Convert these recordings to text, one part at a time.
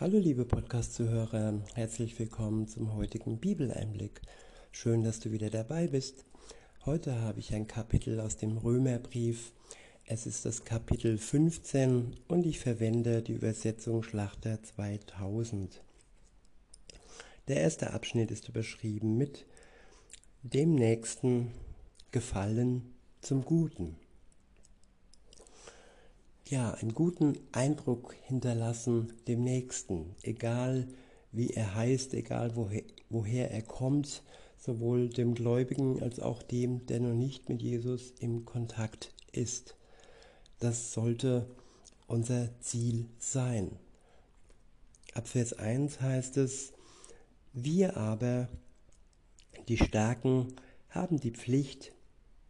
Hallo liebe Podcast-Zuhörer, herzlich willkommen zum heutigen Bibeleinblick. Schön, dass du wieder dabei bist. Heute habe ich ein Kapitel aus dem Römerbrief. Es ist das Kapitel 15 und ich verwende die Übersetzung Schlachter 2000. Der erste Abschnitt ist überschrieben mit dem nächsten Gefallen zum Guten ja, einen guten Eindruck hinterlassen dem Nächsten, egal wie er heißt, egal woher, woher er kommt, sowohl dem Gläubigen als auch dem, der noch nicht mit Jesus im Kontakt ist. Das sollte unser Ziel sein. Ab Vers 1 heißt es, wir aber, die Starken, haben die Pflicht,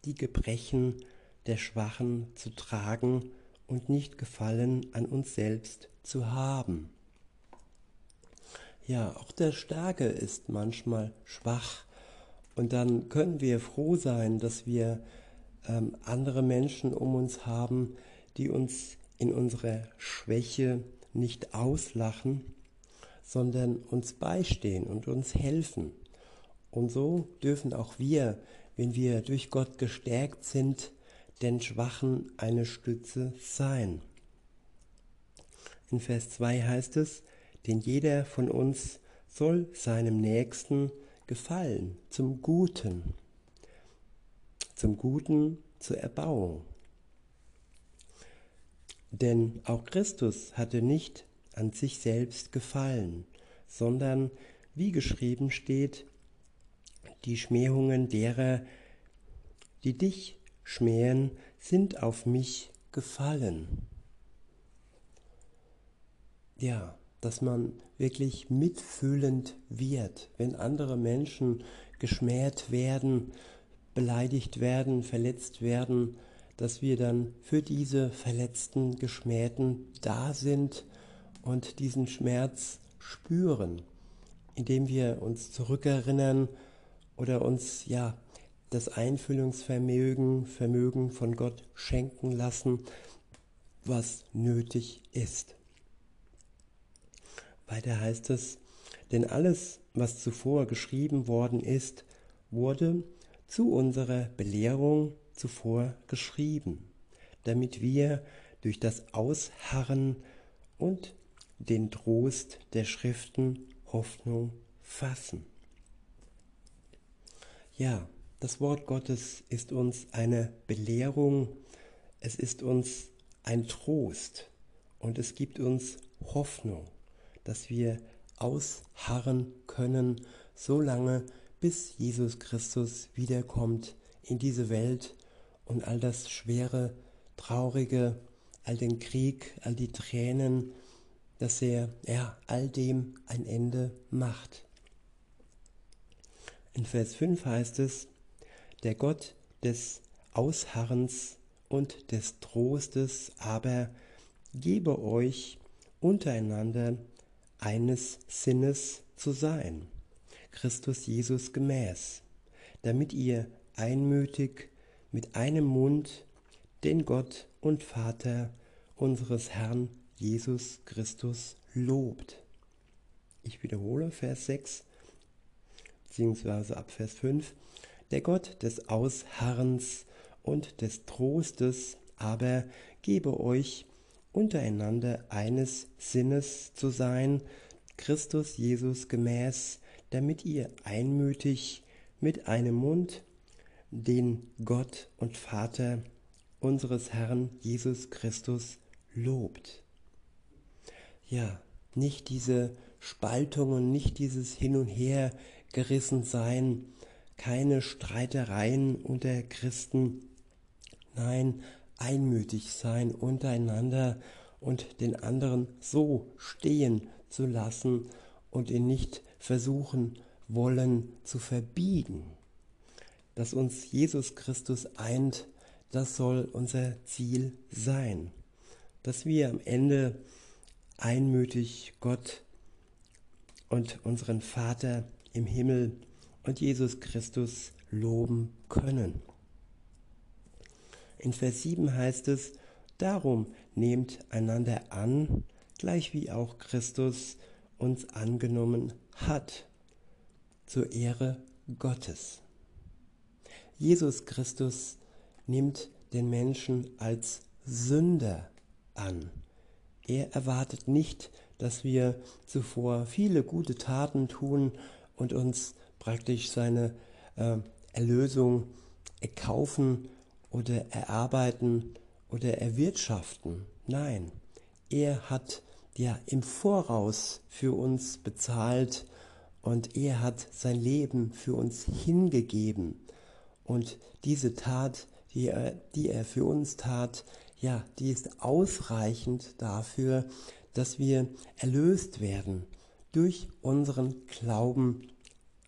die Gebrechen der Schwachen zu tragen und nicht Gefallen an uns selbst zu haben. Ja, auch der Starke ist manchmal schwach und dann können wir froh sein, dass wir ähm, andere Menschen um uns haben, die uns in unserer Schwäche nicht auslachen, sondern uns beistehen und uns helfen. Und so dürfen auch wir, wenn wir durch Gott gestärkt sind, den Schwachen eine Stütze sein. In Vers 2 heißt es, denn jeder von uns soll seinem Nächsten gefallen, zum Guten, zum Guten zur Erbauung. Denn auch Christus hatte nicht an sich selbst gefallen, sondern, wie geschrieben steht, die Schmähungen derer, die dich schmähen, sind auf mich gefallen. Ja, dass man wirklich mitfühlend wird, wenn andere Menschen geschmäht werden, beleidigt werden, verletzt werden, dass wir dann für diese verletzten, geschmähten da sind und diesen Schmerz spüren, indem wir uns zurückerinnern oder uns ja das Einfühlungsvermögen Vermögen von Gott schenken lassen, was nötig ist. Weiter heißt es, denn alles, was zuvor geschrieben worden ist, wurde zu unserer Belehrung zuvor geschrieben, damit wir durch das Ausharren und den Trost der Schriften Hoffnung fassen. Ja, das Wort Gottes ist uns eine Belehrung, es ist uns ein Trost und es gibt uns Hoffnung, dass wir ausharren können, so lange bis Jesus Christus wiederkommt in diese Welt und all das Schwere, Traurige, all den Krieg, all die Tränen, dass er ja, all dem ein Ende macht. In Vers 5 heißt es, der Gott des Ausharrens und des Trostes aber gebe euch untereinander eines Sinnes zu sein, Christus Jesus gemäß, damit ihr einmütig mit einem Mund den Gott und Vater unseres Herrn Jesus Christus lobt. Ich wiederhole Vers 6, beziehungsweise ab Vers 5. Der Gott des Ausharrens und des Trostes aber gebe euch untereinander eines Sinnes zu sein, Christus Jesus gemäß, damit ihr einmütig mit einem Mund den Gott und Vater unseres Herrn Jesus Christus lobt. Ja, nicht diese Spaltungen, nicht dieses Hin und Her gerissen sein, keine Streitereien unter Christen, nein, einmütig sein untereinander und den anderen so stehen zu lassen und ihn nicht versuchen wollen zu verbiegen. Dass uns Jesus Christus eint, das soll unser Ziel sein. Dass wir am Ende einmütig Gott und unseren Vater im Himmel und Jesus Christus loben können. In Vers 7 heißt es, darum nehmt einander an, gleich wie auch Christus uns angenommen hat, zur Ehre Gottes. Jesus Christus nimmt den Menschen als Sünder an. Er erwartet nicht, dass wir zuvor viele gute Taten tun und uns praktisch seine äh, Erlösung erkaufen oder erarbeiten oder erwirtschaften. Nein, er hat ja im Voraus für uns bezahlt und er hat sein Leben für uns hingegeben. Und diese Tat, die er, die er für uns tat, ja, die ist ausreichend dafür, dass wir erlöst werden durch unseren Glauben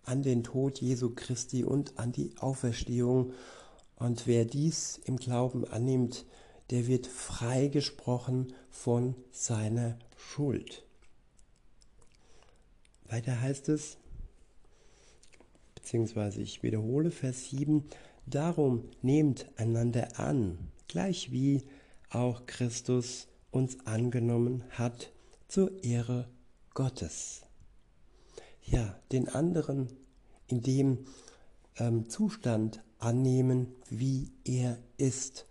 an den Tod Jesu Christi und an die Auferstehung. Und wer dies im Glauben annimmt, der wird freigesprochen von seiner Schuld. Weiter heißt es, beziehungsweise ich wiederhole Vers 7, darum nehmt einander an, gleich wie auch Christus uns angenommen hat zur Ehre Gottes. Ja, den anderen in dem ähm, Zustand annehmen, wie er ist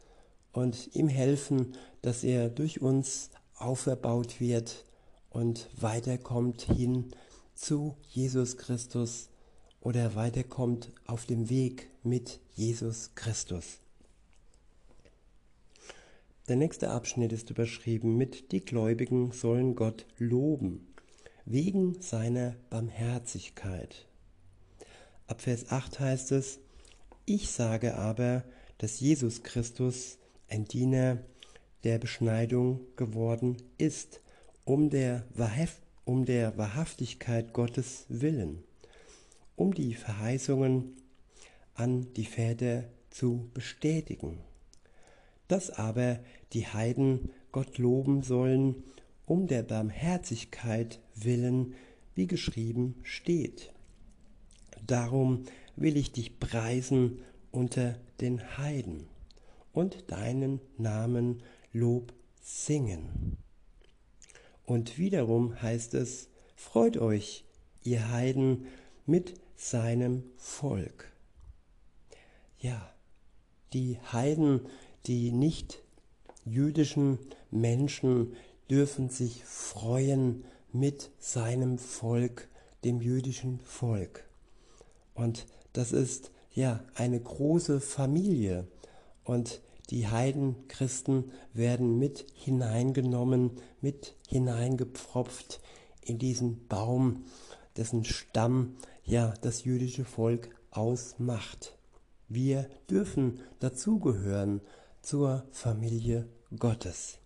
und ihm helfen, dass er durch uns auferbaut wird und weiterkommt hin zu Jesus Christus oder weiterkommt auf dem Weg mit Jesus Christus. Der nächste Abschnitt ist überschrieben mit Die Gläubigen sollen Gott loben, wegen seiner Barmherzigkeit. Ab Vers 8 heißt es, Ich sage aber, dass Jesus Christus ein Diener der Beschneidung geworden ist, um der, um der Wahrhaftigkeit Gottes willen, um die Verheißungen an die Väter zu bestätigen. Dass aber die Heiden Gott loben sollen, um der Barmherzigkeit willen, wie geschrieben steht. Darum will ich dich preisen unter den Heiden und deinen Namen Lob singen. Und wiederum heißt es, freut euch, ihr Heiden, mit seinem Volk. Ja, die Heiden, die nicht jüdischen Menschen dürfen sich freuen mit seinem Volk, dem jüdischen Volk. Und das ist ja eine große Familie. Und die Heidenchristen werden mit hineingenommen, mit hineingepfropft in diesen Baum, dessen Stamm ja das jüdische Volk ausmacht. Wir dürfen dazugehören zur Familie Gottes.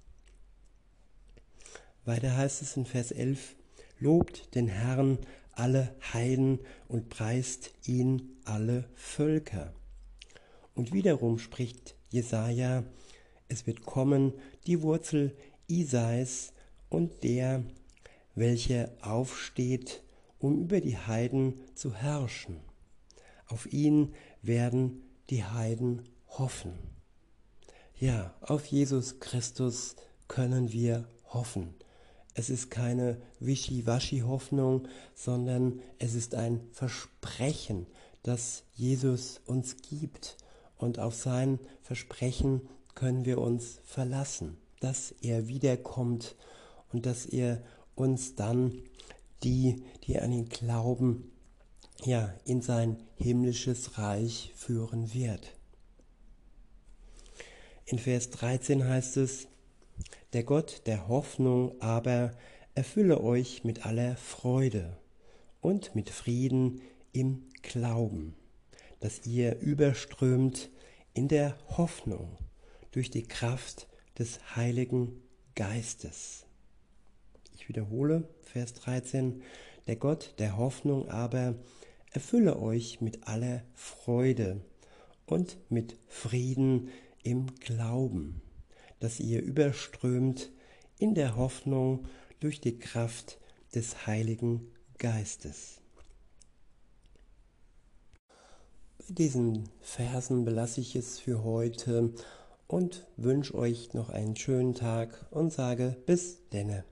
Weiter heißt es in Vers 11, Lobt den Herrn alle Heiden und preist ihn alle Völker. Und wiederum spricht Jesaja, es wird kommen die Wurzel Isais und der, welcher aufsteht, um über die Heiden zu herrschen. Auf ihn werden die Heiden hoffen. Ja, auf Jesus Christus können wir hoffen. Es ist keine Wischiwaschi-Hoffnung, sondern es ist ein Versprechen, das Jesus uns gibt und auf sein Versprechen können wir uns verlassen, dass er wiederkommt und dass er uns dann die, die an ihn glauben, ja, in sein himmlisches Reich führen wird. In Vers 13 heißt es, der Gott der Hoffnung aber erfülle euch mit aller Freude und mit Frieden im Glauben dass ihr überströmt in der Hoffnung durch die Kraft des Heiligen Geistes. Ich wiederhole Vers 13, der Gott der Hoffnung aber erfülle euch mit aller Freude und mit Frieden im Glauben, dass ihr überströmt in der Hoffnung durch die Kraft des Heiligen Geistes. Bei diesen Versen belasse ich es für heute und wünsche euch noch einen schönen Tag und sage bis denne.